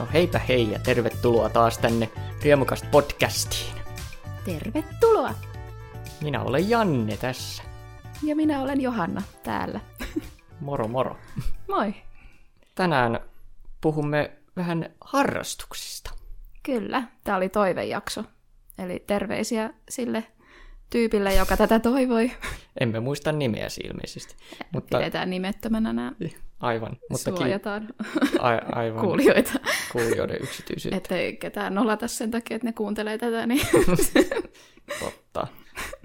No heipä hei ja tervetuloa taas tänne Riemukasta podcastiin. Tervetuloa! Minä olen Janne tässä. Ja minä olen Johanna täällä. Moro moro. Moi. Tänään puhumme vähän harrastuksista. Kyllä, tämä oli toivejakso. Eli terveisiä sille tyypille, joka tätä toivoi. Emme muista nimeä ilmeisesti. Mutta... Pidetään nimettömänä nämä. Aivan. Mutta Suojataan a- aivan. kuulijoita. Kuulijoiden yksityisyyttä. Että ei ketään nolata sen takia, että ne kuuntelee tätä. Niin... Totta.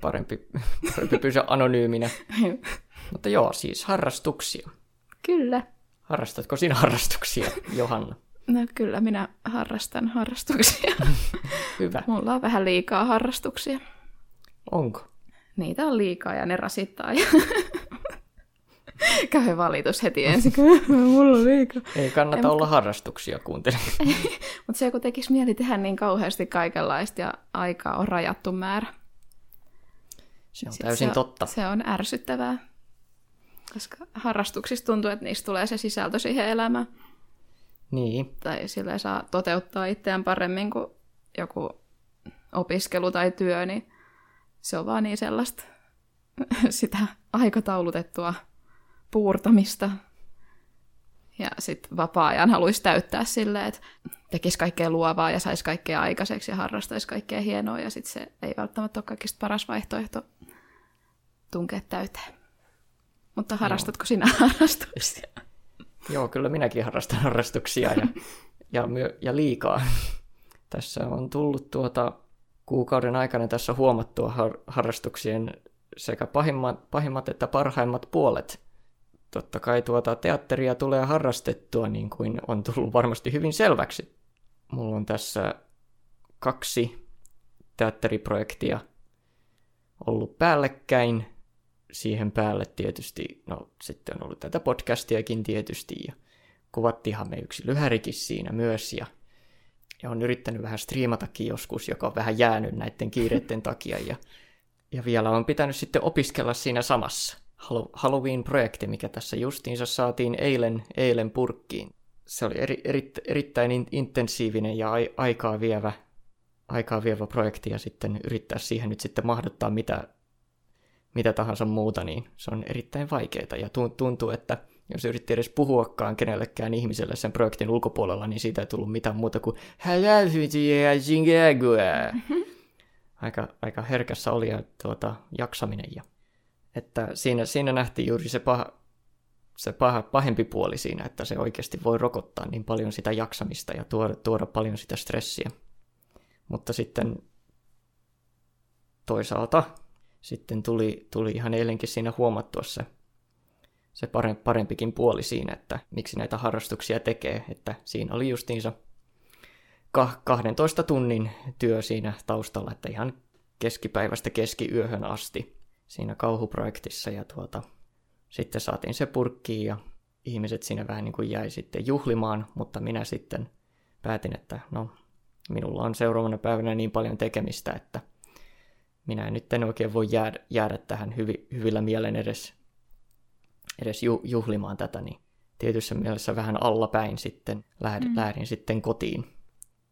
Parempi, parempi pysyä anonyyminä. Mutta joo, siis harrastuksia. Kyllä. Harrastatko sinä harrastuksia, Johanna? No kyllä, minä harrastan harrastuksia. Hyvä. Mulla on vähän liikaa harrastuksia. Onko? Niitä on liikaa ja ne rasittaa. Ja Käy valitus heti ensin, mulla on liikaa. Ei kannata Ei, olla harrastuksia kuuntele. mutta se kun tekisi mieli tehdä niin kauheasti kaikenlaista ja aikaa on rajattu määrä. Se on Sitten täysin se totta. Se on ärsyttävää, koska harrastuksista tuntuu, että niistä tulee se sisältö siihen elämään. Niin. Tai sillä saa toteuttaa itseään paremmin kuin joku opiskelu tai työ, niin se on vaan niin sellaista sitä aikataulutettua puurtamista. Ja sitten vapaa-ajan haluaisi täyttää silleen, että tekisi kaikkea luovaa ja saisi kaikkea aikaiseksi ja harrastaisi kaikkea hienoa. Ja sitten se ei välttämättä ole kaikista paras vaihtoehto tunkea täyteen. Mutta harrastatko Joo. sinä harrastuksia? Joo, kyllä minäkin harrastan harrastuksia ja, ja, myö, ja liikaa. Tässä on tullut tuota kuukauden aikana tässä huomattua har- harrastuksien sekä pahimmat, pahimmat että parhaimmat puolet. Totta kai tuota teatteria tulee harrastettua niin kuin on tullut varmasti hyvin selväksi. Mulla on tässä kaksi teatteriprojektia ollut päällekkäin. Siihen päälle tietysti, no sitten on ollut tätä podcastiakin tietysti ja kuvattiinhan me yksi lyhärikin siinä myös ja ja on yrittänyt vähän striimatakin joskus, joka on vähän jäänyt näiden kiireiden takia. Ja, ja vielä on pitänyt sitten opiskella siinä samassa. Halloween-projekti, mikä tässä justiinsa saatiin eilen, eilen purkkiin. Se oli eri, eri, erittäin intensiivinen ja ai, aikaa vievä, aikaa vievä projekti ja sitten yrittää siihen nyt sitten mahdottaa mitä, mitä tahansa muuta, niin se on erittäin vaikeaa ja tuntuu, että jos yritti edes puhuakaan kenellekään ihmiselle sen projektin ulkopuolella, niin siitä ei tullut mitään muuta kuin aika, aika herkässä oli ja tuota, jaksaminen. Ja, että siinä, siinä nähtiin juuri se, paha, se paha, pahempi puoli siinä, että se oikeasti voi rokottaa niin paljon sitä jaksamista ja tuoda, tuoda paljon sitä stressiä. Mutta sitten toisaalta sitten tuli, tuli ihan eilenkin siinä huomattua se se parempikin puoli siinä, että miksi näitä harrastuksia tekee, että siinä oli justiinsa 12 tunnin työ siinä taustalla, että ihan keskipäivästä keskiyöhön asti siinä kauhuprojektissa ja tuota, sitten saatiin se purkkiin ja ihmiset siinä vähän niin kuin jäi sitten juhlimaan, mutta minä sitten päätin, että no, minulla on seuraavana päivänä niin paljon tekemistä, että minä en nyt en oikein voi jäädä, jäädä tähän hyvi, hyvillä mielen edes edes ju, juhlimaan tätä, niin tietyssä mielessä vähän allapäin sitten lähdin, mm. lähdin sitten kotiin.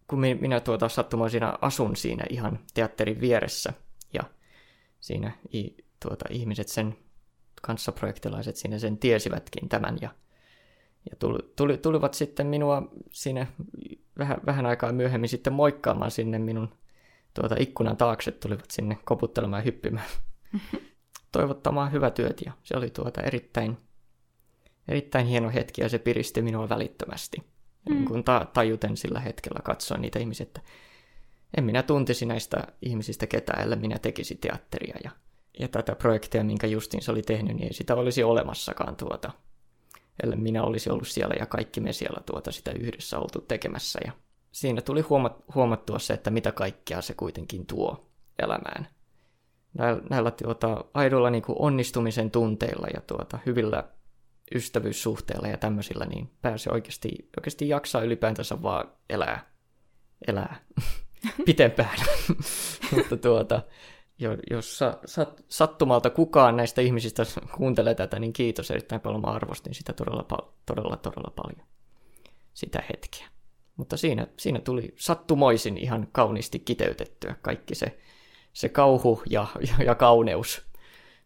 Kun minä tuota sattumoisina asun siinä ihan teatterin vieressä siinä i, tuota, ihmiset sen kanssaprojektilaiset siinä sen tiesivätkin tämän ja, ja tuli, tuli, tulivat sitten minua siinä vähän, vähän aikaa myöhemmin sitten moikkaamaan sinne minun tuota ikkunan taakse, tulivat sinne koputtelemaan ja hyppimään. toivottamaan hyvää työt ja se oli tuota erittäin, erittäin hieno hetki ja se piristi minua välittömästi. Mm. Kun ta- tajuten sillä hetkellä katsoa niitä ihmisiä, että en minä tuntisi näistä ihmisistä ketään, ellei minä tekisi teatteria. Ja, ja tätä projektia, minkä Justin oli tehnyt, niin ei sitä olisi olemassakaan tuota, ellei minä olisi ollut siellä ja kaikki me siellä tuota sitä yhdessä oltu tekemässä. Ja siinä tuli huomattua se, että mitä kaikkea se kuitenkin tuo elämään näillä, näillä tuota, aidoilla niin kuin onnistumisen tunteilla ja tuota, hyvillä ystävyyssuhteilla ja tämmöisillä, niin pääsee oikeasti, oikeasti jaksaa ylipäätänsä vaan elää, elää pitempään. Mutta tuota, jos sat, sattumalta kukaan näistä ihmisistä kuuntelee tätä, niin kiitos erittäin paljon. Mä arvostin sitä todella, todella, todella paljon, sitä hetkeä. Mutta siinä, siinä tuli sattumoisin ihan kauniisti kiteytettyä kaikki se, se kauhu ja, ja, ja kauneus,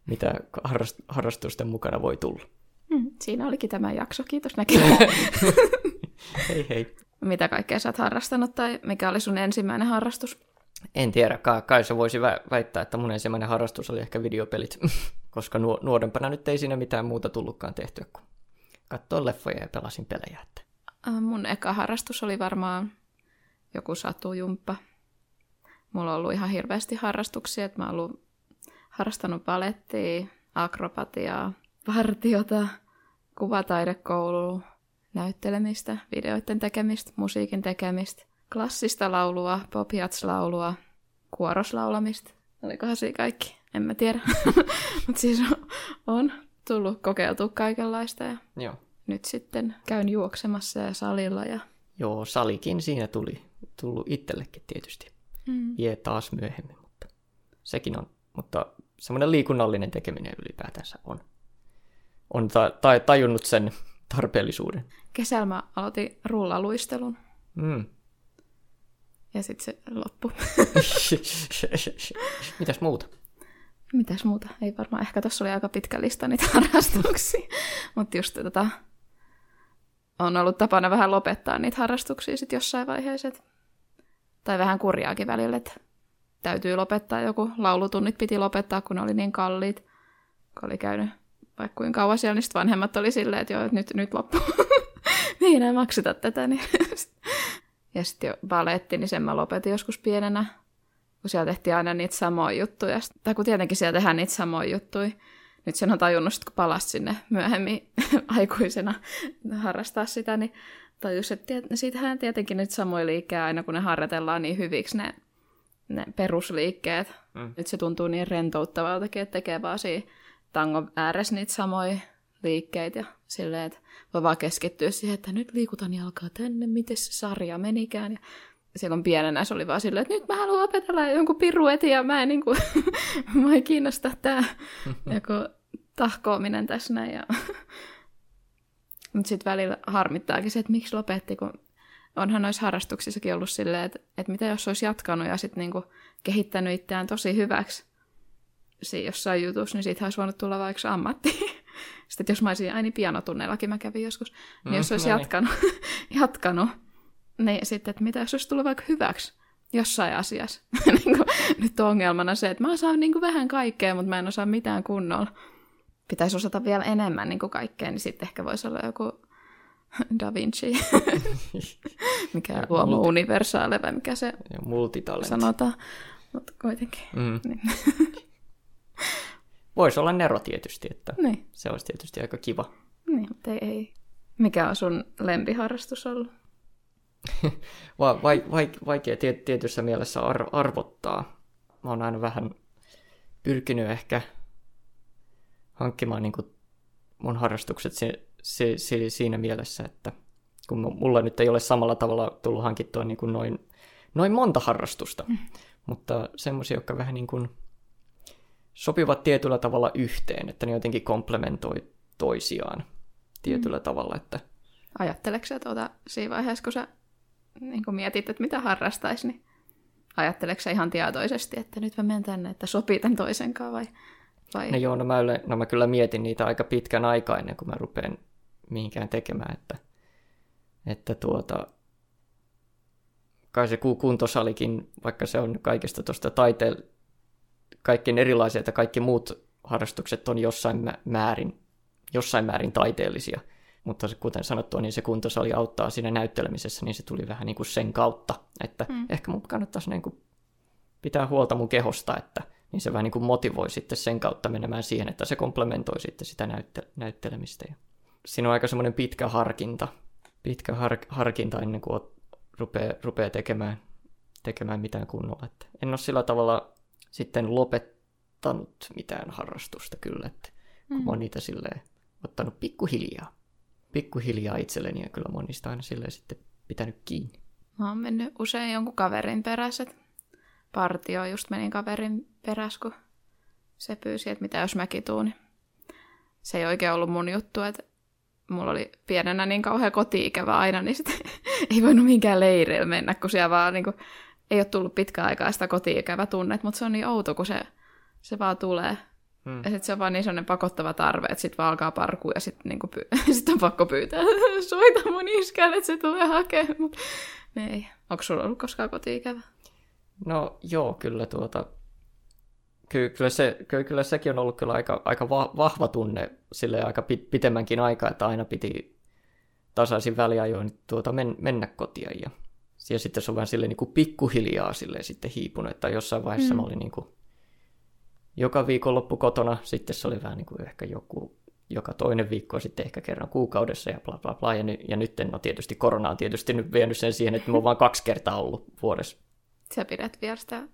mitä harrast, harrastusten mukana voi tulla. Mm, siinä olikin tämä jakso. Kiitos näkemään. hei hei. Mitä kaikkea sä oot harrastanut tai mikä oli sun ensimmäinen harrastus? En tiedä, kai, se voisi väittää, että mun ensimmäinen harrastus oli ehkä videopelit, koska nuorempana nyt ei siinä mitään muuta tullutkaan tehtyä kuin katsoa leffoja ja pelasin pelejä. Että. Mun eka harrastus oli varmaan joku satujumppa. Mulla on ollut ihan hirveästi harrastuksia, että mä oon ollut harrastanut balettia, akrobatiaa, partiota, kuvataidekoulua, näyttelemistä, videoiden tekemistä, musiikin tekemistä, klassista laulua, pop laulua kuoroslaulamista. Olikohan siinä kaikki? En mä tiedä. Mutta siis on, on tullut kokeiltua kaikenlaista ja Joo. nyt sitten käyn juoksemassa ja salilla. Ja... Joo, salikin siinä tuli tullut itsellekin tietysti. Mm. Jee taas myöhemmin, mutta sekin on. Mutta semmoinen liikunnallinen tekeminen ylipäätänsä on, on ta- ta- tajunnut sen tarpeellisuuden. Kesällä mä aloitin rullaluistelun. Mm. Ja sitten se loppu. Mitäs muuta? Mitäs muuta? Ei varmaan. Ehkä tuossa oli aika pitkä lista niitä harrastuksia. Mutta just tota, on ollut tapana vähän lopettaa niitä harrastuksia sitten jossain vaiheessa. Tai vähän kurjaakin välillä, että täytyy lopettaa joku. Laulutunnit piti lopettaa, kun ne oli niin kalliit. Kun oli käynyt vaikka kuinka kauan siellä, niin vanhemmat oli silleen, että joo, että nyt, nyt loppu. niin enää makseta tätä. Niin ja sitten jo baletti, niin sen mä lopetin joskus pienenä, kun siellä tehtiin aina niitä samoja juttuja. Tai kun tietenkin siellä tehdään niitä samoja juttuja. Nyt sen on tajunnut, että kun palasi sinne myöhemmin aikuisena harrastaa sitä, niin tajus, että siitähän tietenkin nyt samoja liikkejä aina, kun ne harjoitellaan niin hyviksi ne, ne perusliikkeet. Mm. Nyt se tuntuu niin rentouttavaltakin, että tekee vaan siinä tangon ääressä niitä samoja liikkeitä ja silleen, että voi vaan keskittyä siihen, että nyt liikutan jalkaa tänne, miten se sarja menikään. Ja silloin pienenä se oli vaan silleen, että nyt mä haluan opetella jonkun piruetin ja mä en, niin kuin, mä ei kiinnosta tämä joku tahkoaminen tässä näin. Ja... Mutta sitten välillä harmittaakin se, että miksi lopetti, kun onhan noissa harrastuksissakin ollut silleen, että, että mitä jos olisi jatkanut ja sitten niinku kehittänyt itseään tosi hyväksi siinä jossain jutussa, niin siitä olisi voinut tulla vaikka ammatti. Sitten jos mä olisin aina pianotunneillakin, mä kävin joskus, niin mm, jos olisi no niin. jatkanut, jatkanut, niin sitten, että mitä jos olisi tullut vaikka hyväksi jossain asiassa. niin kuin, nyt on ongelmana se, että mä osaan niin kuin vähän kaikkea, mutta mä en osaa mitään kunnolla. Pitäisi osata vielä enemmän niin kuin kaikkea, niin sitten ehkä voisi olla joku Da Vinci, mikä luomu universaale, vai mikä se ja multitalent. sanotaan. Mutta kuitenkin. Mm. Niin. Voisi olla Nero tietysti, että niin. se olisi tietysti aika kiva. Niin, mutta ei, ei. Mikä on sun lempiharrastus ollut? va- vai, vai, vaikea tietyssä mielessä ar- arvottaa. Mä oon aina vähän pyrkinyt ehkä hankkimaan niin kuin mun harrastukset se, se, se, siinä mielessä, että kun mulla nyt ei ole samalla tavalla tullut hankittua niin kuin noin, noin monta harrastusta, mm. mutta semmoisia, jotka vähän niin kuin sopivat tietyllä tavalla yhteen, että ne jotenkin komplementoi toisiaan tietyllä mm. tavalla. Että... Ajatteleksä tuota siinä vaiheessa, kun sä niin kun mietit, että mitä harrastaisi, niin ajatteleksä ihan tietoisesti, että nyt mä menen tänne, että sopii tämän toisen kanssa vai? vai? No joo, no mä, yle, no mä kyllä mietin niitä aika pitkän aikaa ennen kuin mä rupean mihinkään tekemään, että, että tuota, kai se kuntosalikin, vaikka se on kaikesta tuosta taiteen, kaikkien erilaisia, että kaikki muut harrastukset on jossain määrin, jossain määrin taiteellisia. Mutta kuten sanottua, niin se kuntosali auttaa siinä näyttelemisessä, niin se tuli vähän niin kuin sen kautta, että mm. ehkä mun kannattaisi niin kuin pitää huolta mun kehosta, että niin se vähän niin kuin motivoi sitten sen kautta menemään siihen, että se komplementoi sitten sitä näytte- näyttelemistä. Ja siinä on aika semmoinen pitkä harkinta, pitkä har- harkinta ennen kuin rupeaa, rupeaa tekemään, tekemään mitään kunnolla. Että en ole sillä tavalla sitten lopettanut mitään harrastusta kyllä, että kun mm. mä oon niitä silleen ottanut pikkuhiljaa, pikkuhiljaa itselleni ja kyllä monista aina silleen sitten pitänyt kiinni. Mä oon mennyt usein jonkun kaverin perässä, partio just menin kaverin perässä, kun se pyysi, että mitä jos mäkin tuun, niin se ei oikein ollut mun juttu, että mulla oli pienenä niin kauhean koti aina, niin sitten ei voinut minkään leirille mennä, kun siellä vaan niin kuin, ei ole tullut pitkään aikaa sitä kotiikävä tunnet, mutta se on niin outo, kun se, se vaan tulee. Hmm. Ja sitten se on vaan niin sellainen pakottava tarve, että sitten vaan alkaa parkua ja sitten niinku py- sit on pakko pyytää, soita mun iskään, että se tulee hakemaan. Ei. Onko sulla ollut koskaan kotiikävä? No joo, kyllä tuota, Ky- kyllä, se, kyllä, kyllä sekin on ollut kyllä aika, aika va- vahva tunne sille aika pit- pitemmänkin aikaa, että aina piti tasaisin väliajoin tuota men- mennä kotia. Ja, ja sitten se on vähän silleen niin kuin pikkuhiljaa silleen sitten hiipunut, että jossain vaiheessa mm. mä olin niin kuin joka viikonloppu kotona, sitten se oli vähän niin kuin ehkä joku joka toinen viikko, sitten ehkä kerran kuukaudessa ja bla bla bla. Ja, ny- ja nyt no tietysti korona on tietysti nyt vienyt sen siihen, että mä oon vain kaksi kertaa ollut vuodessa. Sä pidät vielä sitä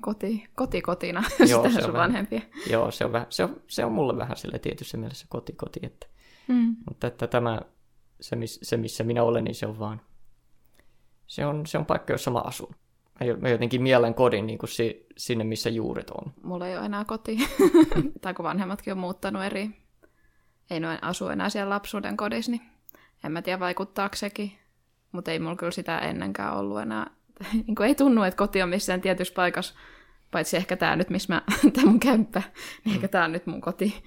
koti, kotikotina Joo, sitä sun vanhempia. Joo, se on, vähän, se, on, se on mulle vähän sille tietyssä mielessä koti, koti. Että, mm. Mutta että tämä, se, se, missä minä olen, niin se on vaan, se on, se on paikka, jossa mä asun. Mä, jotenkin mielen kodin niin kuin si, sinne, missä juuret on. Mulla ei ole enää koti. tai kun vanhemmatkin on muuttanut eri, ei noin asu enää siellä lapsuuden kodissa, niin en mä tiedä vaikuttaako sekin. Mutta ei mulla kyllä sitä ennenkään ollut enää niin ei tunnu, että koti on missään tietyssä paikassa, paitsi ehkä tämä nyt, missä mä, tämä mun kämppä, niin ehkä tämä on nyt mun koti.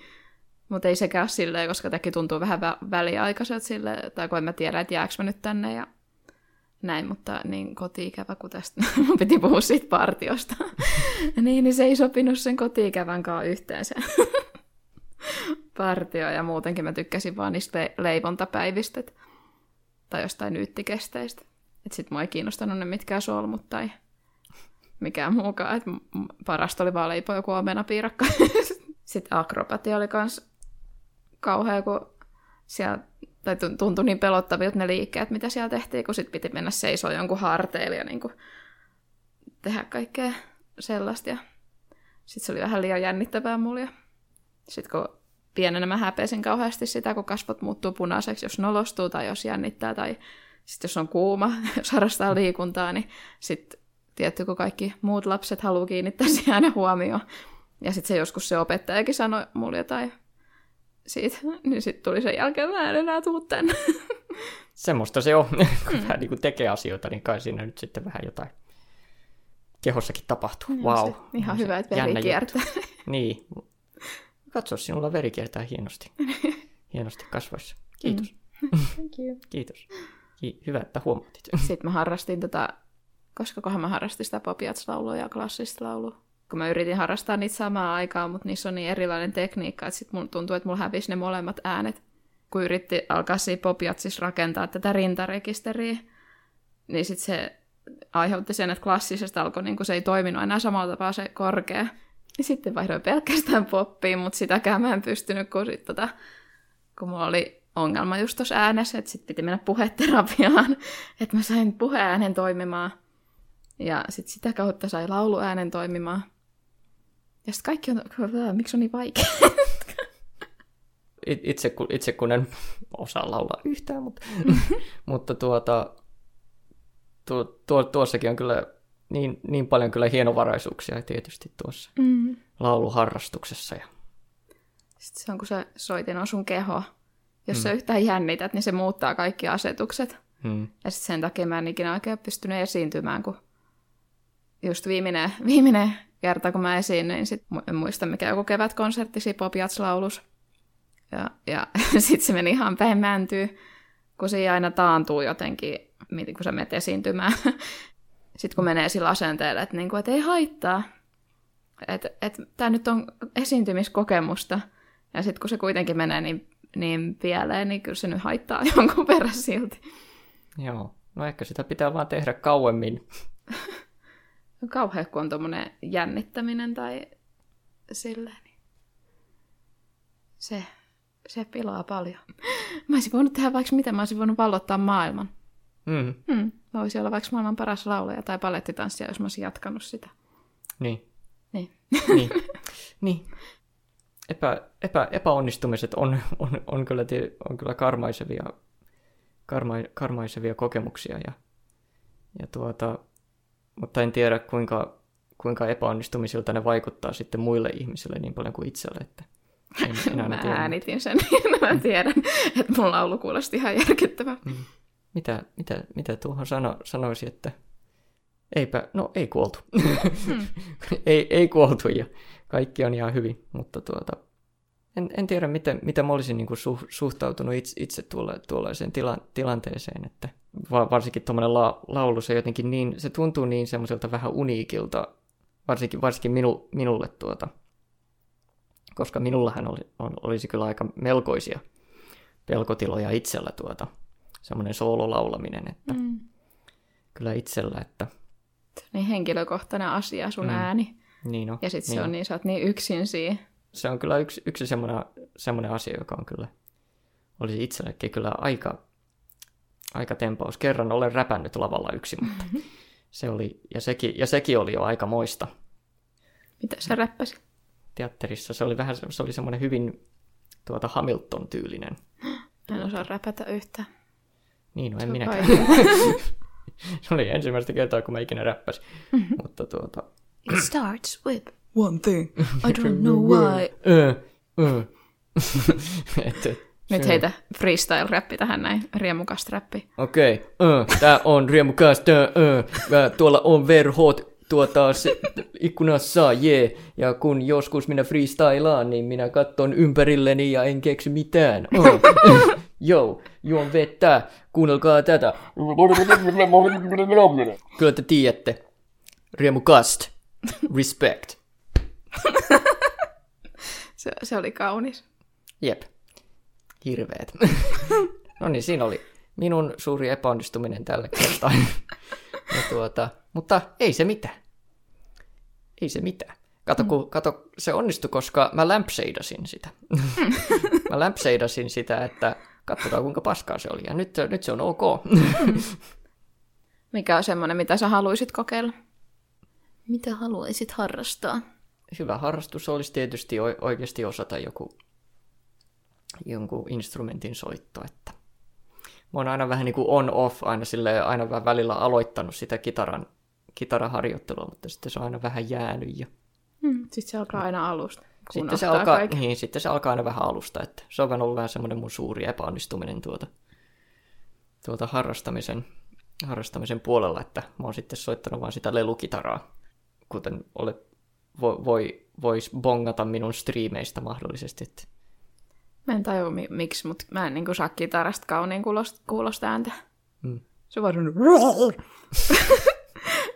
Mutta ei sekään ole silleen, koska tämäkin tuntuu vähän vä- väliaikaiselta sille, tai kun en mä tiedä, että jääkö mä nyt tänne ja näin, mutta niin koti-ikävä, kun tästä piti puhua siitä partiosta. niin, niin se ei sopinut sen koti-ikävän kanssa yhteen se partio, ja muutenkin mä tykkäsin vaan niistä le- leivontapäivistä tai jostain nyyttikesteistä. Että sit mua ei kiinnostanut ne mitkään solmut tai mikään muukaan. Et parasta oli vaan leipoa joku omenapiirakka. Sitten akrobatia oli kans kauhea, kun siellä, tai tuntui niin pelottavilta ne liikkeet, mitä siellä tehtiin, kun sit piti mennä seisoo jonkun harteille ja niin kuin tehdä kaikkea sellaista. Sitten se oli vähän liian jännittävää mulle. Sitten kun pienenä mä häpesin kauheasti sitä, kun kasvot muuttuu punaiseksi, jos nolostuu tai jos jännittää tai sitten jos on kuuma, jos harrastaa liikuntaa, niin sitten tietty, kun kaikki muut lapset haluaa kiinnittää siihen huomioon. Ja sitten se joskus se opettajakin sanoi mulle jotain siitä, niin sitten tuli sen jälkeen, mä en enää tuu tänne. Semmoista se on, kun mm. vähän niin kuin tekee asioita, niin kai siinä nyt sitten vähän jotain kehossakin tapahtuu. No, wow. ihan hyvä, että veri kiertää. niin. Katso, sinulla veri kiertää hienosti. Hienosti kasvoissa. Kiitos. Mm. Thank you. Kiitos. Hyvä, että huomaatit. Sitten mä harrastin tätä, koska kohan mä harrastin sitä popiatslaulua ja klassista laulua. Kun mä yritin harrastaa niitä samaa aikaa, mutta niissä on niin erilainen tekniikka, että sitten tuntuu, että mulla hävisi ne molemmat äänet. Kun yritti alkaa siinä popiatsissa rakentaa tätä rintarekisteriä, niin sitten se aiheutti sen, että klassisesta alkoi, niin se ei toiminut enää samalla tapaa se korkea. Ja sitten vaihdoin pelkästään poppiin, mutta sitäkään mä en pystynyt, kun, sit, tota, kun mulla oli ongelma just tuossa äänessä, että sitten piti mennä puheterapiaan, että mä sain puheäänen toimimaan. Ja sitten sitä kautta sai lauluäänen toimimaan. Ja sitten kaikki on, miksi on niin vaikea? Itse kun, itse kun en osaa laulaa yhtään, mutta, mutta tuota, tuo, tuo, tuossakin on kyllä niin, niin paljon kyllä hienovaraisuuksia tietysti tuossa mm. lauluharrastuksessa. Ja... Sitten se on, kun se soitin on sun keho, jos mm. sä yhtään jännität, niin se muuttaa kaikki asetukset. Mm. Ja sitten sen takia mä en ikinä oikein pystynyt esiintymään, kun just viimeinen, viimeinen kerta, kun mä esiinnyin, sit en muista mikä joku kevätkonsertti siinä Popiats-laulus. Ja, ja sitten se meni ihan päin mäntyy, kun se aina taantuu jotenkin, kun sä menet esiintymään. sitten kun menee sillä asenteella, että, niinku, että ei haittaa, että et, tämä nyt on esiintymiskokemusta. Ja sitten kun se kuitenkin menee niin niin pieleen, niin kyllä se nyt haittaa jonkun verran silti. Joo, no ehkä sitä pitää vaan tehdä kauemmin. Kauhea, kun on tuommoinen jännittäminen tai silleen. Niin se, se pilaa paljon. Mä olisin voinut tehdä vaikka mitä, mä olisin voinut vallottaa maailman. Mm. Mm. Mä voisin olla vaikka maailman paras laulaja tai palettitanssija, jos mä olisin jatkanut sitä. Niin. Niin. niin. niin epä, epä, epäonnistumiset on, on, on, kyllä, on kyllä karmaisevia, karma, karmaisevia kokemuksia. Ja, ja tuota, mutta en tiedä, kuinka, kuinka epäonnistumisilta ne vaikuttaa sitten muille ihmisille niin paljon kuin itselle. Että en, en mä tiedä. äänitin sen, niin mä tiedän, että mun laulu kuulosti ihan järkyttävää. Mm. mitä, mitä, mitä tuohon sano, sanoisi, että eipä, no ei kuoltu. Hmm. ei, ei kuoltu ja kaikki on ihan hyvin, mutta tuota, en, en tiedä, miten, mitä mä olisin niin kuin su, suhtautunut itse, itse tuolla, tuollaiseen tila, tilanteeseen, että varsinkin tuommoinen la, laulu, se jotenkin niin, se tuntuu niin semmoiselta vähän uniikilta, varsinkin, varsinkin minu, minulle tuota, koska minullahan oli, on, olisi kyllä aika melkoisia pelkotiloja itsellä tuota, semmoinen soololaulaminen, että mm. kyllä itsellä, että... Niin henkilökohtainen asia sun mm. ääni. Niin on. Ja sitten niin se on niin, sä oot niin yksin siihen. Se on kyllä yksi, yksi semmoinen, semmoinen asia, joka on kyllä, olisi itsellekin kyllä aika, aika tempaus. Kerran olen räpännyt lavalla yksin, mutta mm-hmm. se oli, ja sekin, ja sekin oli jo aika moista. Mitä sä räppäsit? Teatterissa se oli vähän, se oli semmoinen hyvin tuota Hamilton-tyylinen. En osaa räpätä yhtään. Niin, no en minäkään. se oli ensimmäistä kertaa, kun mä ikinä räppäsin. Mm-hmm. Mutta tuota... It starts with one thing. I don't know why. Uh, uh. Et, Nyt heitä freestyle-räppi tähän näin, riemukasta räppi. Okei, okay. uh, tää on riemukasta, uh, tuolla on verhot tuota, se, ikkunassa, jee. Yeah. Ja kun joskus minä freestylaan, niin minä katson ympärilleni ja en keksi mitään. Oh. Joo, juon vettä, kuunnelkaa tätä. Kyllä te tiedätte. Riemukast. Respect. se, se oli kaunis. Jep. Hirveet. no niin, siinä oli minun suuri epäonnistuminen tällä kertaa. ja tuota, mutta ei se mitään. Ei se mitään. Kato, mm. kun, kato, se onnistui, koska mä lämpseidasin sitä. mä lämpseidasin sitä, että katsotaan kuinka paskaa se oli. Ja nyt, nyt se on ok. Mikä on semmoinen, mitä sä haluaisit kokeilla? Mitä haluaisit harrastaa? Hyvä harrastus olisi tietysti oikeasti osata joku, jonkun instrumentin soitto. Että mä oon aina vähän niin kuin on-off, aina, sille, aina vähän välillä aloittanut sitä kitaran, kitaraharjoittelua, mutta sitten se on aina vähän jäänyt. Ja... Hmm, sitten se alkaa aina alusta. Sitten se, alkaa, niin, sitten se alkaa aina vähän alusta. Että se on ollut vähän semmoinen mun suuri epäonnistuminen tuota, tuota harrastamisen, harrastamisen puolella, että mä oon sitten soittanut vaan sitä lelukitaraa, kuten olet, voi, voi, vois bongata minun striimeistä mahdollisesti. Että... Mä en tajua miksi, mutta mä en niin saa kitarasta kauniin kuulosta, kuulosta ääntä. Mm. Se on vaan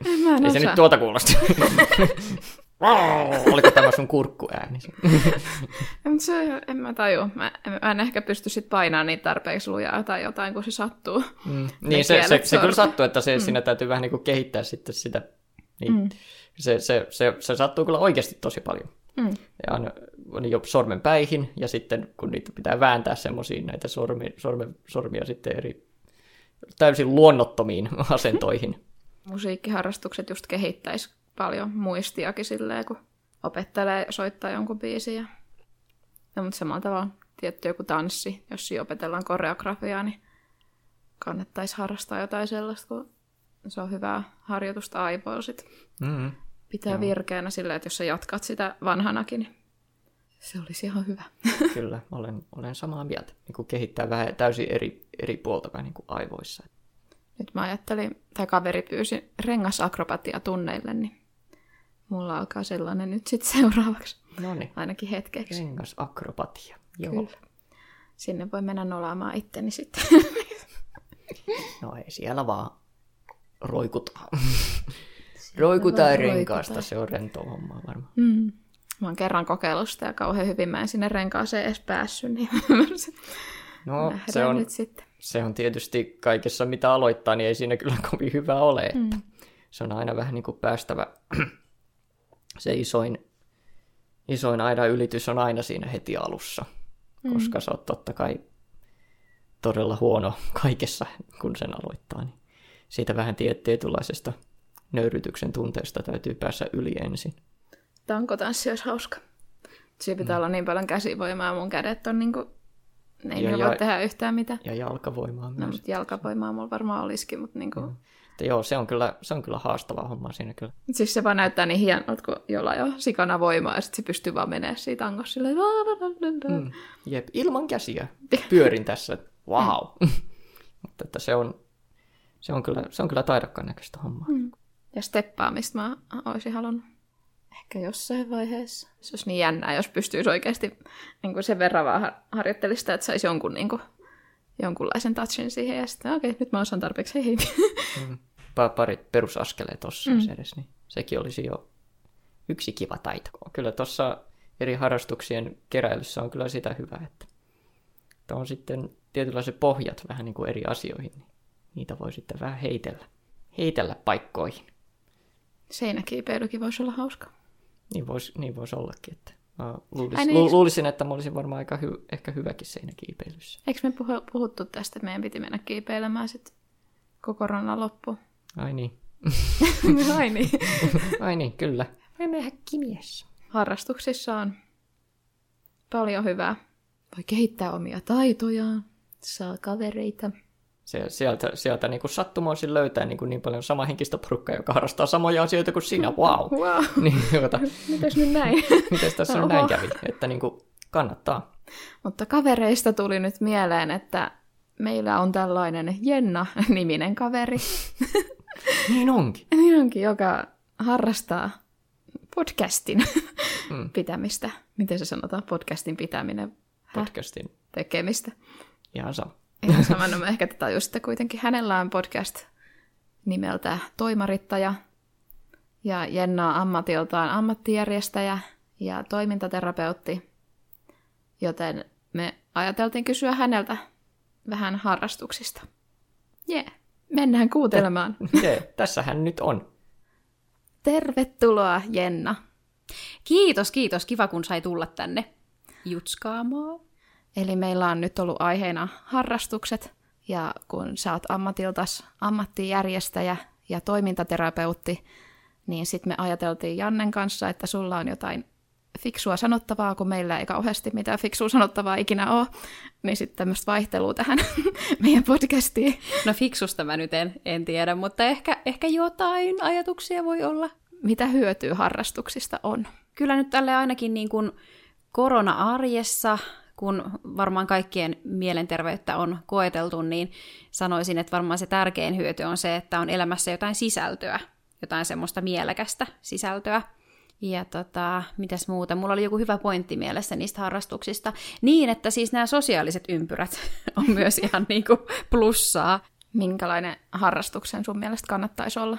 Mä en Ei osaa. se nyt tuota kuulosta. Oliko tämä sun kurkkuääni? se, en mä taju. Mä, mä en ehkä pysty sit painamaan niitä tarpeeksi lujaa tai jotain, kun se sattuu. Mm. Niin, se, se, se, kyllä sattuu, että se, mm. siinä täytyy vähän niin kuin kehittää sitten sitä. Niin, mm. se, se, se, se sattuu kyllä oikeasti tosi paljon. Mm. Ja on, on jo sormen päihin, ja sitten kun niitä pitää vääntää semmoisiin näitä sormi, sorme, sormia sitten eri täysin luonnottomiin asentoihin. Musiikkiharrastukset just kehittäisi paljon muistiakin silleen, kun opettelee soittaa jonkun biisin. Ja... No, mutta samalla tavalla tietty joku tanssi, jos siinä opetellaan koreografiaa, niin kannattaisi harrastaa jotain sellaista, kun se on hyvää harjoitusta aivoilla sit. Mm-hmm. Pitää Joo. virkeänä sillä, että jos sä jatkat sitä vanhanakin, niin se olisi ihan hyvä. Kyllä, olen, olen samaa mieltä. Niin kuin kehittää vähän täysin eri, eri puolta vähän niin kuin aivoissa. Nyt mä ajattelin, tai kaveri pyysi rengasakrobatia tunneille, niin mulla alkaa sellainen nyt sitten seuraavaksi. Noniin. Ainakin hetkeksi. Rengasakrobatia, joo. Kyllä. Sinne voi mennä nolaamaan itteni sitten. no ei siellä vaan roikutaan. roikutaan renkaasta, se on rentoa hommaa varmaan. Mm. Mä oon kerran kokeillut sitä ja kauhean hyvin mä en sinne renkaaseen edes päässyt, niin no, se on, nyt sitten. se on tietysti kaikessa mitä aloittaa, niin ei siinä kyllä kovin hyvä ole. Että mm. Se on aina vähän niin kuin päästävä se isoin, isoin aidan ylitys on aina siinä heti alussa, mm. koska sä oot totta kai todella huono kaikessa, kun sen aloittaa. Niin siitä vähän tietynlaisesta nöyrytyksen tunteesta täytyy päästä yli ensin. Tankotanssi olisi hauska. Siinä pitää mm. olla niin paljon käsivoimaa, mun kädet on niin kuin, ne ei ja, voi tehdä yhtään mitään. Ja jalkavoimaa no, myös. No, mutta jalkavoimaa mulla varmaan olisikin, mutta niin kuin... Mm. Joo, se on, kyllä, se on kyllä haastava homma siinä kyllä. Siis se vaan näyttää niin hienolta, kun jolla jo sikana voimaa, ja sitten se pystyy vaan menemään siitä tangossa silleen... Mm, jep, ilman käsiä pyörin tässä. Wow. Mm. Mutta että se on, Se on kyllä, se on kyllä taidokkaan näköistä hommaa. Mm. Ja steppaamista mä olisin halunnut ehkä jossain vaiheessa. Se olisi niin jännää, jos pystyisi oikeasti niin kuin sen verran vaan harjoittelista, että saisi jonkun niin kuin, jonkunlaisen touchin siihen. Ja sitten okei, okay, nyt mä osaan tarpeeksi. Hei, hei. Mm. Parit perusaskeleet tuossa mm. edes, niin sekin olisi jo yksi kiva taito. Kyllä tuossa eri harrastuksien keräilyssä on kyllä sitä hyvää, että, että on sitten tietynlaiset pohjat vähän niin kuin eri asioihin, niin niitä voi sitten vähän heitellä, heitellä paikkoihin. Seinäkiipeilykin voisi olla hauska. Niin voisi niin vois ollakin, että mä luulis, Ai niin, lu, luulisin, että mä olisin varmaan aika hy, ehkä hyväkin seinäkiipeilyssä. Eikö me puhuttu tästä, että meidän piti mennä kiipeilemään sitten koko korona loppu? Ai niin. Ai niin. Ai niin, kyllä. Me mies. Harrastuksissa on paljon hyvää. Voi kehittää omia taitojaan, saa kavereita. Se, sieltä sieltä niin kuin sattumoisin löytää niin, kuin niin paljon samahenkistä porukkaa, joka harrastaa samoja asioita kuin sinä. Wow! wow. niin, jota, Mites nyt näin? Mites tässä on näin kävi? Että niin kuin kannattaa. Mutta kavereista tuli nyt mieleen, että meillä on tällainen Jenna-niminen kaveri. niin onkin. niin onkin, joka harrastaa podcastin mm. pitämistä. Miten se sanotaan? Podcastin pitäminen. Podcastin. Tekemistä. Ihan sama. Ihan sama, no ehkä tätä just kuitenkin. Hänellä on podcast nimeltä Toimarittaja. Ja Jenna on ammatiltaan ammattijärjestäjä ja toimintaterapeutti. Joten me ajateltiin kysyä häneltä vähän harrastuksista. Jee, yeah. mennään kuuntelemaan. Jee, yeah, tässä hän nyt on. Tervetuloa, Jenna. Kiitos, kiitos. Kiva, kun sai tulla tänne jutskaamaan. Eli meillä on nyt ollut aiheena harrastukset, ja kun sä oot ammatiltas ammattijärjestäjä ja toimintaterapeutti, niin sitten me ajateltiin Jannen kanssa, että sulla on jotain fiksua sanottavaa, kun meillä ei kauheasti mitään fiksua sanottavaa ikinä ole, niin sitten tämmöistä vaihtelua tähän meidän podcastiin. No fiksusta mä nyt en, en tiedä, mutta ehkä, ehkä jotain ajatuksia voi olla. Mitä hyötyä harrastuksista on? Kyllä nyt tälle ainakin niin kuin korona-arjessa, kun varmaan kaikkien mielenterveyttä on koeteltu, niin sanoisin, että varmaan se tärkein hyöty on se, että on elämässä jotain sisältöä, jotain semmoista mielekästä sisältöä. Ja tota, mitäs muuta? Mulla oli joku hyvä pointti mielessä niistä harrastuksista. Niin, että siis nämä sosiaaliset ympyrät on myös ihan niinku plussaa. Minkälainen harrastuksen sun mielestä kannattaisi olla?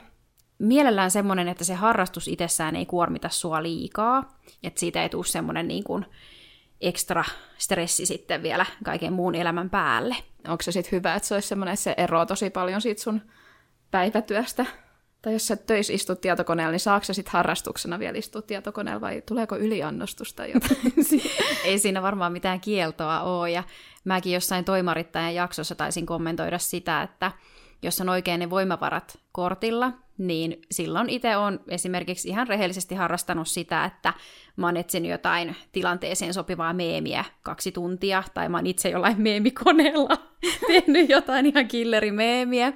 Mielellään semmoinen, että se harrastus itsessään ei kuormita sua liikaa. Että siitä ei tule semmoinen niin kuin ekstra stressi sitten vielä kaiken muun elämän päälle. Onko se sitten hyvä, että se olisi semmoinen, että se eroaa tosi paljon siitä sun päivätyöstä? Tai jos sä töis istut tietokoneella, niin saako sä sitten harrastuksena vielä istua tietokoneella vai tuleeko yliannostus tai jotain? Ei siinä varmaan mitään kieltoa ole. Ja mäkin jossain toimarittajan jaksossa taisin kommentoida sitä, että jos on oikein ne voimavarat kortilla, niin silloin itse on esimerkiksi ihan rehellisesti harrastanut sitä, että mä oon etsinyt jotain tilanteeseen sopivaa meemiä kaksi tuntia, tai mä oon itse jollain meemikoneella tehnyt jotain ihan killerimeemiä.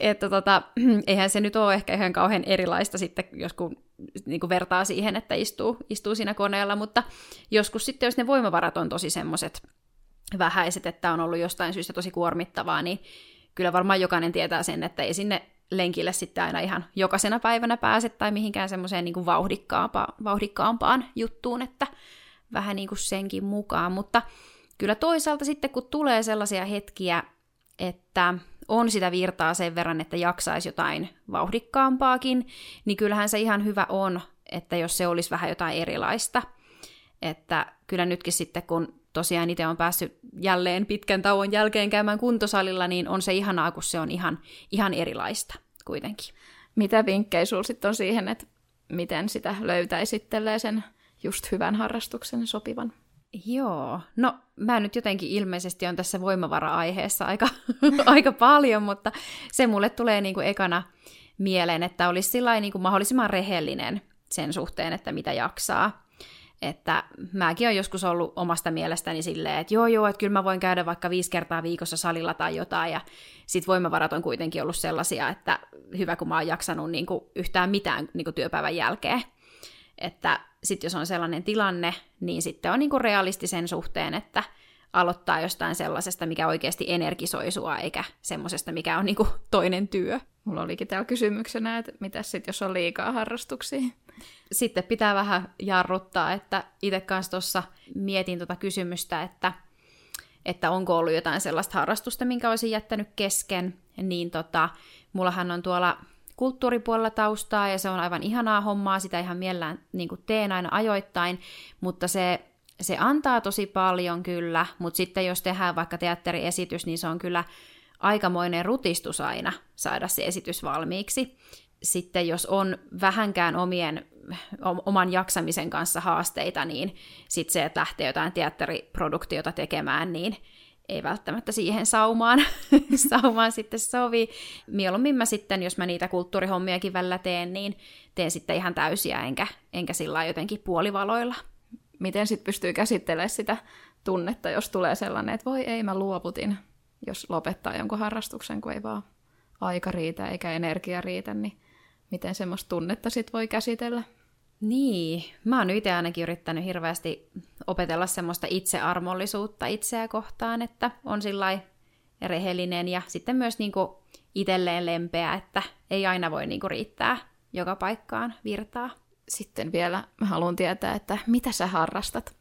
Että tota, eihän se nyt ole ehkä ihan kauhean erilaista sitten, jos kun niin kuin vertaa siihen, että istuu, istuu siinä koneella, mutta joskus sitten, jos ne voimavarat on tosi semmoiset vähäiset, että on ollut jostain syystä tosi kuormittavaa, niin kyllä varmaan jokainen tietää sen, että ei sinne lenkille sitten aina ihan jokaisena päivänä pääse tai mihinkään semmoiseen niin vauhdikkaampaan juttuun, että vähän niin kuin senkin mukaan. Mutta kyllä toisaalta sitten, kun tulee sellaisia hetkiä, että on sitä virtaa sen verran, että jaksaisi jotain vauhdikkaampaakin, niin kyllähän se ihan hyvä on, että jos se olisi vähän jotain erilaista. Että kyllä nytkin sitten, kun tosiaan itse on päässyt jälleen pitkän tauon jälkeen käymään kuntosalilla, niin on se ihanaa, kun se on ihan, ihan erilaista kuitenkin. Mitä vinkkejä sinulla sitten on siihen, että miten sitä löytäisi sen just hyvän harrastuksen sopivan? Joo, no mä nyt jotenkin ilmeisesti on tässä voimavara-aiheessa aika, aika paljon, mutta se mulle tulee niin kuin ekana mieleen, että olisi sillä niin kuin mahdollisimman rehellinen sen suhteen, että mitä jaksaa. Että mäkin olen joskus ollut omasta mielestäni silleen, että joo joo, että kyllä mä voin käydä vaikka viisi kertaa viikossa salilla tai jotain, ja sit voimavarat on kuitenkin ollut sellaisia, että hyvä kun mä oon jaksanut niin kuin yhtään mitään niin kuin työpäivän jälkeen. Että sitten jos on sellainen tilanne, niin sitten on niin kuin realistisen suhteen, että aloittaa jostain sellaisesta, mikä oikeasti energisoi sua, eikä semmoisesta, mikä on niinku toinen työ. Mulla olikin täällä kysymyksenä, että mitä sitten, jos on liikaa harrastuksia? Sitten pitää vähän jarruttaa, että itse kanssa tuossa mietin tuota kysymystä, että, että onko ollut jotain sellaista harrastusta, minkä olisin jättänyt kesken, niin tota, mullahan on tuolla kulttuuripuolella taustaa ja se on aivan ihanaa hommaa, sitä ihan mielellään niin teen aina ajoittain, mutta se se antaa tosi paljon kyllä, mutta sitten jos tehdään vaikka teatteriesitys, niin se on kyllä aikamoinen rutistus aina saada se esitys valmiiksi. Sitten jos on vähänkään omien, oman jaksamisen kanssa haasteita, niin sitten se, että lähtee jotain teatteriproduktiota tekemään, niin ei välttämättä siihen saumaan, saumaan sitten sovi. Mieluummin mä sitten, jos mä niitä kulttuurihommiakin välillä teen, niin teen sitten ihan täysiä, enkä, enkä sillä jotenkin puolivaloilla miten sitten pystyy käsittelemään sitä tunnetta, jos tulee sellainen, että voi ei, mä luovutin, jos lopettaa jonkun harrastuksen, kun ei vaan aika riitä eikä energia riitä, niin miten semmoista tunnetta sitten voi käsitellä? Niin, mä oon itse ainakin yrittänyt hirveästi opetella semmoista itsearmollisuutta itseä kohtaan, että on sillä rehellinen ja sitten myös niinku itselleen lempeä, että ei aina voi niinku riittää joka paikkaan virtaa sitten vielä mä haluan tietää, että mitä sä harrastat?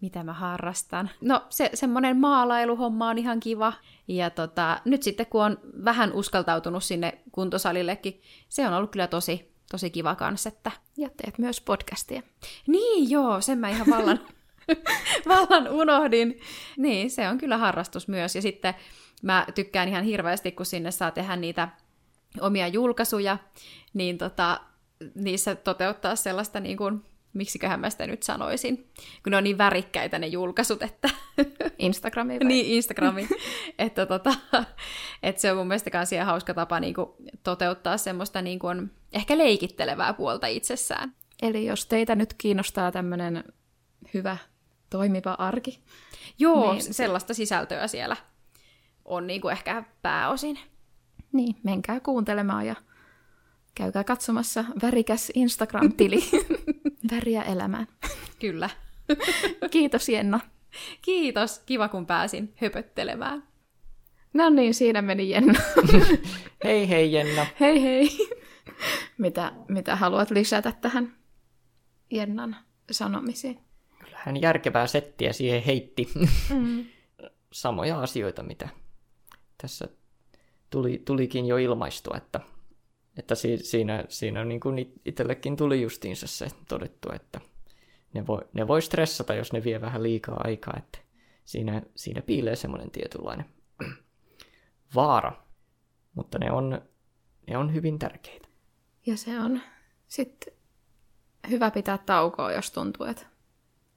Mitä mä harrastan? No se, semmoinen maalailuhomma on ihan kiva. Ja tota, nyt sitten kun on vähän uskaltautunut sinne kuntosalillekin, se on ollut kyllä tosi, tosi kiva kanssa. Että... Ja teet myös podcastia. Niin joo, sen mä ihan vallan, vallan unohdin. Niin, se on kyllä harrastus myös. Ja sitten mä tykkään ihan hirveästi, kun sinne saa tehdä niitä omia julkaisuja, niin tota, niissä toteuttaa sellaista, niin kuin, miksiköhän mä sitä nyt sanoisin, kun ne on niin värikkäitä ne julkaisut, että... Instagrami vai? niin, Instagrami. että, tota, että se on mun mielestä myös ihan hauska tapa niin kuin, toteuttaa semmoista niin kuin, ehkä leikittelevää puolta itsessään. Eli jos teitä nyt kiinnostaa tämmöinen hyvä, toimiva arki. Joo, niin... sellaista sisältöä siellä on niin kuin ehkä pääosin. Niin, menkää kuuntelemaan ja Käykää katsomassa värikäs Instagram-tili. Väriä elämään. Kyllä. Kiitos Jenna. Kiitos, kiva kun pääsin höpöttelemään. No niin, siinä meni Jenna. hei hei Jenna. Hei hei. Mitä, mitä haluat lisätä tähän Jennan sanomisiin? Kyllähän järkevää settiä siihen heitti. Mm. Samoja asioita, mitä tässä tuli, tulikin jo ilmaistua, että että si- siinä, siinä niin kuin itsellekin tuli justiinsa se todettu, että ne voi, ne voi stressata, jos ne vie vähän liikaa aikaa, että siinä, siinä piilee semmoinen tietynlainen vaara, mutta ne on, ne on hyvin tärkeitä. Ja se on sitten hyvä pitää taukoa, jos tuntuu, että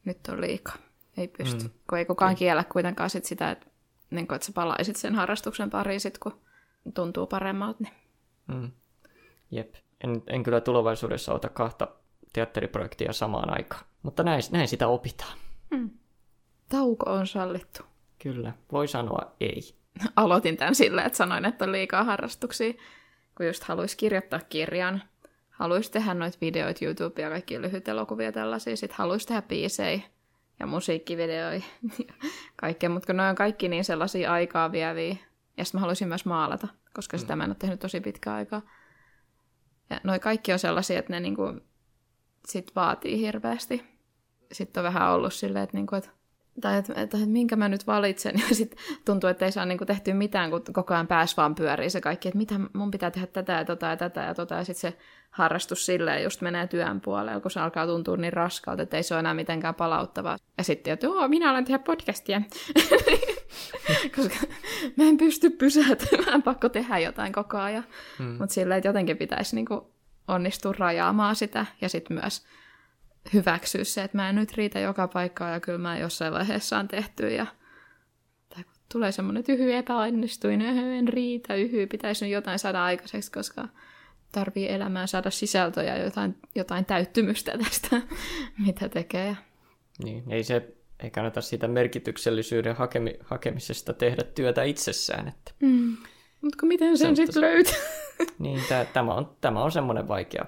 nyt on liikaa. Ei pysty, mm. kun ei kukaan kiellä kuitenkaan sit sitä, että, niin kun, että sä palaisit sen harrastuksen pariin sit, kun tuntuu paremmalta. Niin. Mm. Jep. En, en kyllä tulevaisuudessa ota kahta teatteriprojektia samaan aikaan. Mutta näin, näin sitä opitaan. Hmm. Tauko on sallittu. Kyllä, voi sanoa ei. Aloitin tämän sillä, että sanoin, että on liikaa harrastuksia, kun just haluaisi kirjoittaa kirjan, haluaisi tehdä noita videoita, YouTube ja kaikki lyhyt elokuvia tällaisia, sitten haluaisi tehdä biisejä ja musiikkivideoja kaikkea, mutta kun ne on kaikki niin sellaisia aikaa vieviä, ja sitten mä haluaisin myös maalata, koska sitä mm. mä en ole tehnyt tosi pitkään aikaa. Ja noi kaikki on sellaisia, että ne niinku sit vaatii hirveästi. Sitten on vähän ollut silleen, että, niinku, että tai että, että, että minkä mä nyt valitsen, ja sitten tuntuu, että ei saa niinku tehty mitään, kun koko ajan pääs vaan pyörii se kaikki, että mitä mun pitää tehdä tätä ja tota ja tätä ja tota, ja sitten se harrastus silleen just menee työn puolelle, kun se alkaa tuntua niin raskalta, että ei se ole enää mitenkään palauttavaa. Ja sitten, että joo, minä olen tehdä podcastia. Koska mä en pysty pysäytymään, pakko tehdä jotain koko ajan. Hmm. Mutta silleen, että jotenkin pitäisi niinku onnistua rajaamaan sitä ja sitten myös hyväksyä se, että mä en nyt riitä joka paikkaan ja kyllä mä jossain vaiheessa on tehty ja tai kun tulee semmoinen, että yhy epäonnistuin, en riitä, yhy, pitäisi nyt jotain saada aikaiseksi, koska tarvii elämään saada sisältöä ja jotain, jotain täyttymystä tästä, mitä tekee. Niin, ei se ei kannata siitä merkityksellisyyden hakemi, hakemisesta tehdä työtä itsessään. Että... Mm. Mutta miten sen sitten löytää? niin, tämä on, tämä on semmoinen vaikea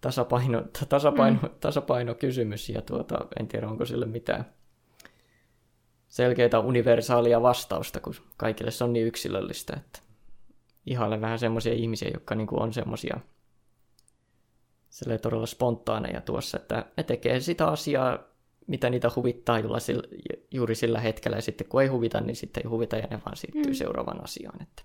tasapaino, tasapaino, mm. tasapainokysymys, ja tuota, en tiedä, onko sille mitään, selkeää universaalia vastausta, kun kaikille se on niin yksilöllistä, että ihailen vähän semmoisia ihmisiä, jotka niin kuin on semmoisia todella spontaaneja tuossa, että ne tekee sitä asiaa, mitä niitä huvittaa juuri sillä hetkellä, ja sitten kun ei huvita, niin sitten ei huvita, ja ne vaan siirtyy mm. seuraavaan asiaan. Että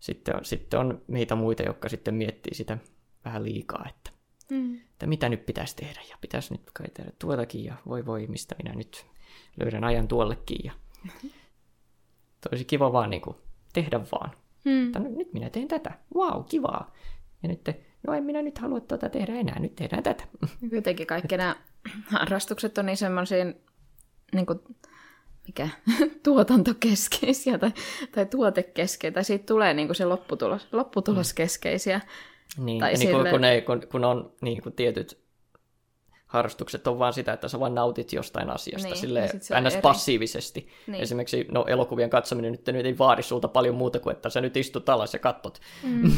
sitten, on, sitten on meitä muita, jotka sitten miettii sitä vähän liikaa, että, mm. että mitä nyt pitäisi tehdä, ja pitäisi nyt kai tehdä tuotakin, ja voi voi, mistä minä nyt löydän ajan tuollekin, ja tosi kiva vaan niin kuin, tehdä vaan. Mm. Että nyt minä teen tätä, wow, kivaa. Ja nyt, no en minä nyt halua tuota tehdä enää, nyt tehdään tätä. Jotenkin kaikki nämä harrastukset on niin semmoisia, niin kuin, mikä, tuotantokeskeisiä tai, tai tuotekeskeisiä, tai siitä tulee niin kuin se lopputulos, lopputuloskeiskeisiä. Niin, tai sille... niin kun, kun, ne, kun, kun on niin kuin tietyt harrastukset on vaan sitä, että sä vaan nautit jostain asiasta niin, silleen ns. passiivisesti. Niin. Esimerkiksi no, elokuvien katsominen nyt, nyt ei vaadi sulta paljon muuta kuin, että sä nyt istut alas ja katsot. Mm.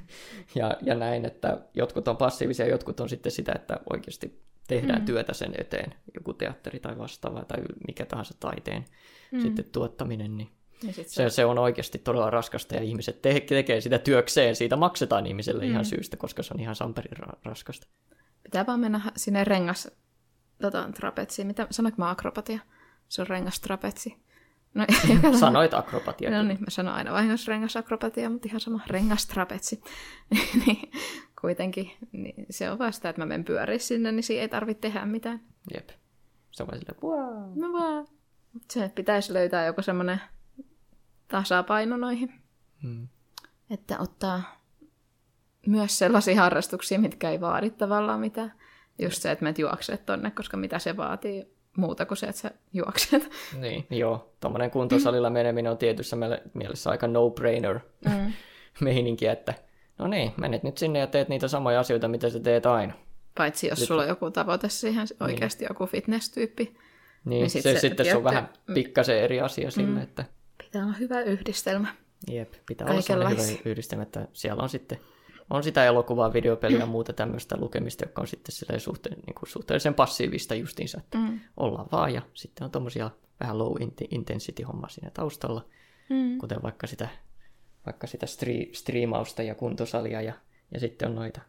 ja, ja näin, että jotkut on passiivisia, jotkut on sitten sitä, että oikeasti tehdään mm. työtä sen eteen, joku teatteri tai vastaava tai mikä tahansa taiteen mm. sitten tuottaminen, niin sit se, se on oikeasti todella raskasta ja ihmiset te- tekee sitä työkseen, siitä maksetaan ihmiselle mm. ihan syystä, koska se on ihan samperin ra- raskasta. Pitää vaan mennä sinne rengas tota, trapetsiin. Mitä, sanoinko mä akrobatia? Se on rengas trapetsi. No, Sanoit akrobatia. No niin, mä sanon aina vahingossa akrobatia, mutta ihan sama trapetsi. niin, kuitenkin niin se on vasta, että mä menen pyöriä sinne, niin siinä ei tarvitse tehdä mitään. Jep. Se on silleen, wow. No vaan. Se pitäisi löytää joku semmoinen tasapaino noihin. Hmm. Että ottaa myös sellaisia harrastuksia, mitkä ei vaadi tavallaan mitään. Just se, että menet juokset tonne, koska mitä se vaatii muuta kuin se, että sä juokset. Niin, joo. Tuommoinen kuntosalilla meneminen on tietyssä mielessä aika no-brainer mm. meininki, että no niin, menet nyt sinne ja teet niitä samoja asioita, mitä sä teet aina. Paitsi jos Sitten... sulla on joku tavoite siihen, niin. oikeasti niin. joku fitness-tyyppi. Niin, niin sit se, se, sitten se on vähän mm. pikkasen eri asia sille, mm. että... Pitää olla hyvä yhdistelmä. Jep, pitää olla hyvä yhdistelmä, että siellä on sitten on sitä elokuvaa, videopeliä ja muuta tämmöistä lukemista, joka on sitten suhteen, niin kuin suhteellisen passiivista justiinsa, että mm. ollaan vaan ja sitten on tommosia vähän low intensity homma siinä taustalla, mm. kuten vaikka sitä, vaikka sitä stri- striimausta ja kuntosalia ja, ja sitten on noita,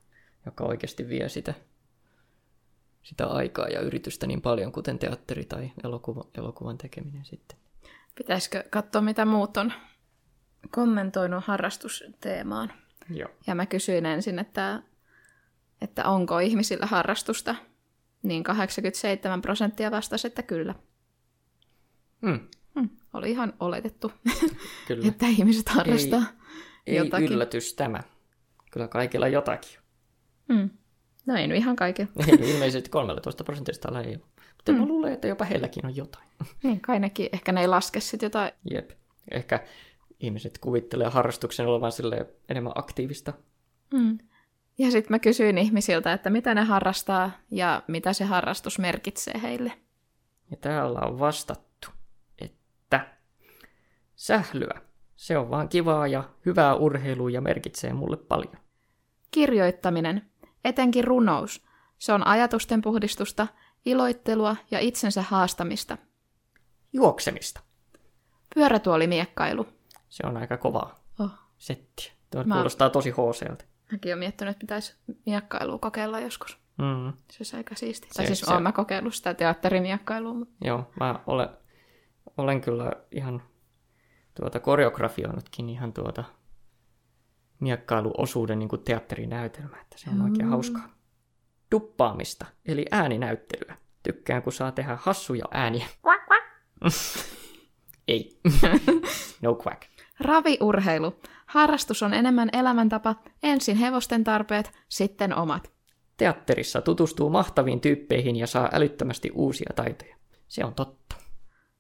joka oikeasti vie sitä, sitä aikaa ja yritystä niin paljon, kuten teatteri tai elokuva, elokuvan tekeminen sitten. Pitäisikö katsoa, mitä muut on kommentoinut harrastusteemaan? Joo. Ja mä kysyin ensin, että, että onko ihmisillä harrastusta, niin 87 prosenttia vastasi, että kyllä. Hmm. Hmm. Oli ihan oletettu, kyllä. että ihmiset harrastaa ei, jotakin. Ei yllätys tämä. Kyllä kaikilla jotakin. Hmm. No ei nyt ihan kaikilla. Ei, ilmeisesti 13 prosentista ei ole. Mutta hmm. mä luulen, että jopa heilläkin on jotain. Niin, kai nekin, ehkä ne ei laske sitten jotain. Jep. Ehkä ihmiset kuvittelee harrastuksen olevan sille enemmän aktiivista. Mm. Ja sitten mä kysyin ihmisiltä, että mitä ne harrastaa ja mitä se harrastus merkitsee heille. Ja täällä on vastattu, että sählyä. Se on vaan kivaa ja hyvää urheilua ja merkitsee mulle paljon. Kirjoittaminen, etenkin runous. Se on ajatusten puhdistusta, iloittelua ja itsensä haastamista. Juoksemista. Pyörätuolimiekkailu. Se on aika kova oh. setti. Tuo Mä... kuulostaa tosi hooseelta. Mäkin olen miettinyt, että pitäisi miekkailua kokeilla joskus. Mm. Se olisi aika siisti. Tai siis se... olen mä kokeillut sitä teatterimiekkailua. Mutta... Joo, mä olen, olen kyllä ihan tuota koreografioinutkin ihan tuota miekkailuosuuden niin kuin teatterinäytelmä, että se on mm. oikein hauskaa. Duppaamista, eli ääninäyttelyä. Tykkään, kun saa tehdä hassuja ääniä. Quack, quack. Ei. no quack. Raviurheilu. Harrastus on enemmän elämäntapa, ensin hevosten tarpeet, sitten omat. Teatterissa tutustuu mahtaviin tyyppeihin ja saa älyttömästi uusia taitoja. Se on totta.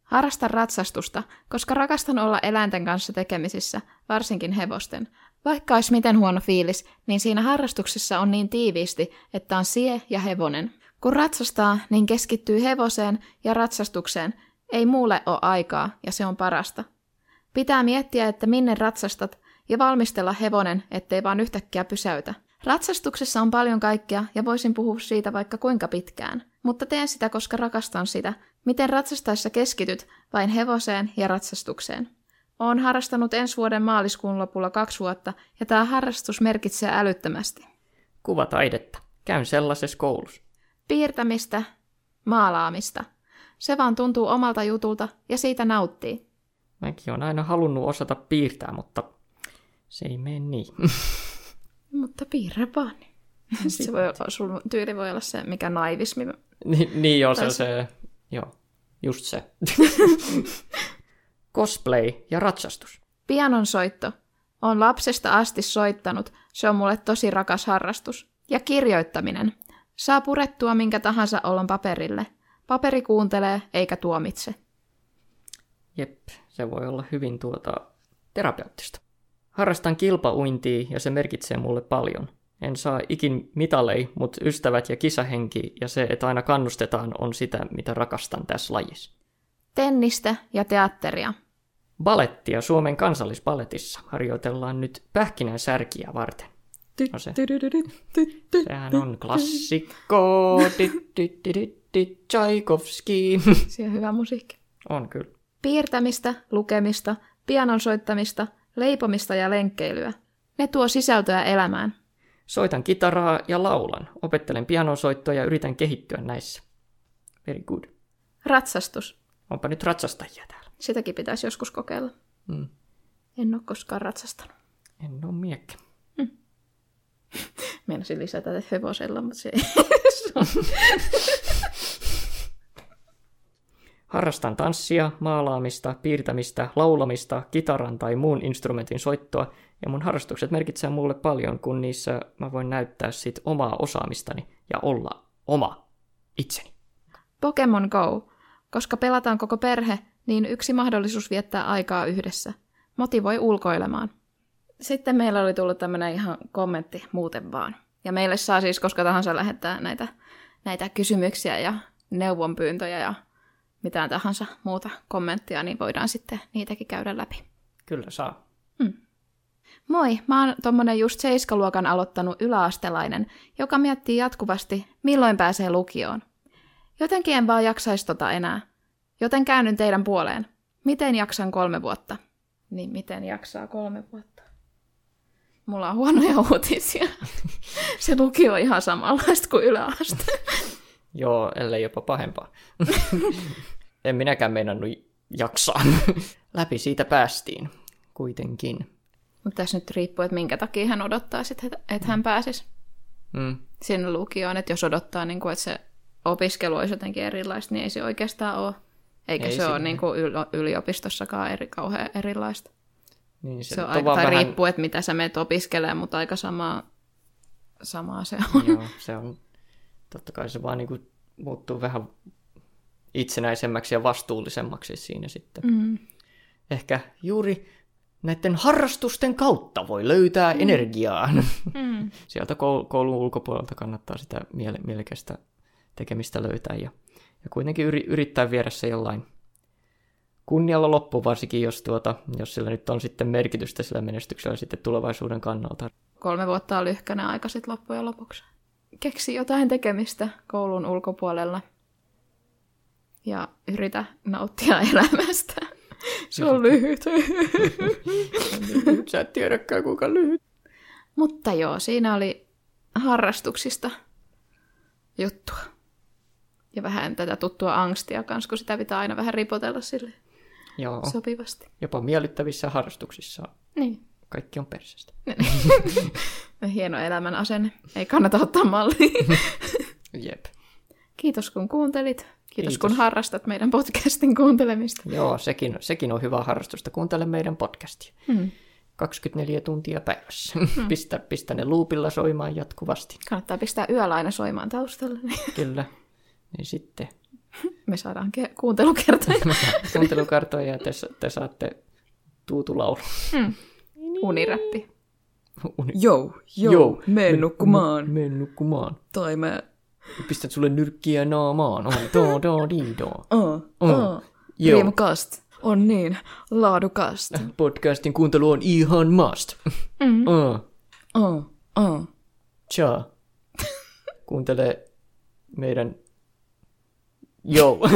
Harrasta ratsastusta, koska rakastan olla eläinten kanssa tekemisissä, varsinkin hevosten. Vaikka olisi miten huono fiilis, niin siinä harrastuksessa on niin tiiviisti, että on sie ja hevonen. Kun ratsastaa, niin keskittyy hevoseen ja ratsastukseen, ei muulle ole aikaa, ja se on parasta. Pitää miettiä, että minne ratsastat, ja valmistella hevonen, ettei vaan yhtäkkiä pysäytä. Ratsastuksessa on paljon kaikkea, ja voisin puhua siitä vaikka kuinka pitkään. Mutta teen sitä, koska rakastan sitä. Miten ratsastaessa keskityt vain hevoseen ja ratsastukseen? Olen harrastanut ensi vuoden maaliskuun lopulla kaksi vuotta, ja tämä harrastus merkitsee älyttömästi. Kuvataidetta. Käyn sellaisessa koulussa. Piirtämistä, maalaamista. Se vaan tuntuu omalta jutulta ja siitä nauttii. Mäkin on aina halunnut osata piirtää, mutta se ei mene niin. Mutta piirrä vaan. se voi olla, sun tyyli voi olla se, mikä naivismi. Ni, niin joo, se se, joo, just se. Cosplay ja ratsastus. Pianon soitto. Olen lapsesta asti soittanut. Se on mulle tosi rakas harrastus. Ja kirjoittaminen. Saa purettua minkä tahansa olon paperille. Paperi kuuntelee eikä tuomitse. Jep, se voi olla hyvin tuota terapeuttista. Harrastan kilpauintia ja se merkitsee mulle paljon. En saa ikin mitalei, mutta ystävät ja kisahenki ja se, että aina kannustetaan, on sitä, mitä rakastan tässä lajissa. Tennistä ja teatteria. Balettia Suomen kansallisbaletissa harjoitellaan nyt pähkinän särkiä varten. No se, sehän on klassikko. Tchaikovsky. Siellä on hyvä musiikki. On kyllä. Piirtämistä, lukemista, pianon soittamista, leipomista ja lenkkeilyä. Ne tuo sisältöä elämään. Soitan kitaraa ja laulan. Opettelen pianosoittoa ja yritän kehittyä näissä. Very good. Ratsastus. Onpa nyt ratsastajia täällä. Sitäkin pitäisi joskus kokeilla. Mm. En ole koskaan ratsastanut. En oo miekkä. Meinasin lisätä hevosella, mutta se ei. Harrastan tanssia, maalaamista, piirtämistä, laulamista, kitaran tai muun instrumentin soittoa, ja mun harrastukset merkitsee mulle paljon, kun niissä mä voin näyttää sit omaa osaamistani ja olla oma itseni. Pokemon Go. Koska pelataan koko perhe, niin yksi mahdollisuus viettää aikaa yhdessä. Motivoi ulkoilemaan. Sitten meillä oli tullut tämmöinen ihan kommentti muuten vaan. Ja meille saa siis koska tahansa lähettää näitä, näitä kysymyksiä ja neuvonpyyntöjä ja mitään tahansa muuta kommenttia, niin voidaan sitten niitäkin käydä läpi. Kyllä saa. Moi, mä oon tommonen just seiskaluokan aloittanut yläastelainen, joka miettii jatkuvasti, milloin pääsee lukioon. Jotenkin en vaan jaksaisi tota enää. Joten käännyn teidän puoleen. Miten jaksan kolme vuotta? Niin miten jaksaa kolme vuotta? Mulla on huonoja uutisia. Se lukio on ihan samanlaista kuin yläaste. Joo, ellei jopa pahempaa. en minäkään meinannut jaksaa. Läpi siitä päästiin kuitenkin. Mutta tässä nyt riippuu, että minkä takia hän odottaa, sit, että hän pääsisi Mm. sinne lukioon. Että jos odottaa, niin kuin, että se opiskelu olisi jotenkin erilaista, niin ei se oikeastaan ole. Eikä Ei se ole siinä. niin kuin yl- yliopistossakaan eri, kauhean erilaista. Niin Se, se on aika, tai vähän- riippuu, että mitä sä menet opiskelemaan, mutta aika samaa, samaa se on. Joo, se on, totta kai se vaan niinku muuttuu vähän itsenäisemmäksi ja vastuullisemmaksi siinä sitten. Mm. Ehkä juuri näiden harrastusten kautta voi löytää mm. energiaa. Mm. Sieltä koul- koulun ulkopuolelta kannattaa sitä miele- mielekästä tekemistä löytää ja, ja kuitenkin yri- yrittää viedä se jollain kunnialla loppu, varsinkin jos, tuota, jos sillä nyt on sitten merkitystä sillä menestyksellä sitten tulevaisuuden kannalta. Kolme vuotta on lyhkänä aika sitten loppujen lopuksi. Keksi jotain tekemistä koulun ulkopuolella ja yritä nauttia elämästä. Se on lyhyt. Sä et tiedäkään kuinka lyhyt. Mutta joo, siinä oli harrastuksista juttua. Ja vähän tätä tuttua angstia kanssa, kun sitä pitää aina vähän ripotella sille Joo, sopivasti. jopa miellyttävissä harrastuksissa Niin. Kaikki on persestä. Hieno elämän asenne. Ei kannata ottaa mallia. Jep. Kiitos kun kuuntelit. Kiitos, Kiitos. kun harrastat meidän podcastin kuuntelemista. Joo, sekin, sekin on hyvä harrastusta. Kuuntele meidän podcastia. Hmm. 24 tuntia päivässä. Hmm. Pistä, pistä ne luupilla soimaan jatkuvasti. Kannattaa pistää yöllä aina soimaan taustalle, niin Kyllä. Niin sitten me saadaan ke- kuuntelukertoja. kuuntelukartoja ja te, te saatte tuutulaulu. Uniräppi. Uni- Joo, Joo, mene nukkumaan. Mene nukkumaan. Tai mä... Pistät sulle nyrkkiä naamaan. Oh, do, do, di, do. Oh, Oh, joo. Riemukast on niin laadukasta. Podcastin kuuntelu on ihan must. Mm. Oh, Oh, oh. tja. Kuuntele meidän Joo.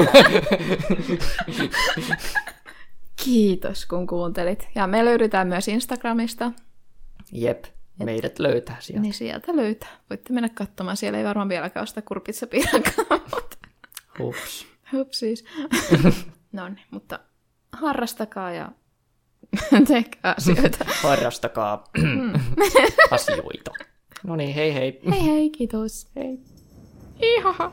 Kiitos, kun kuuntelit. Ja me löydetään myös Instagramista, Jep, meidät löytää sieltä. niin sieltä löytää. Voitte mennä katsomaan. Siellä ei varmaan vieläkään ole sitä kurpitsapiirakaa, mutta Hups. hupsis. no niin, mutta harrastakaa ja tehkää asioita. Harrastakaa asioita. No niin, hei hei. hei hei, kiitos. Hei. Ihaha.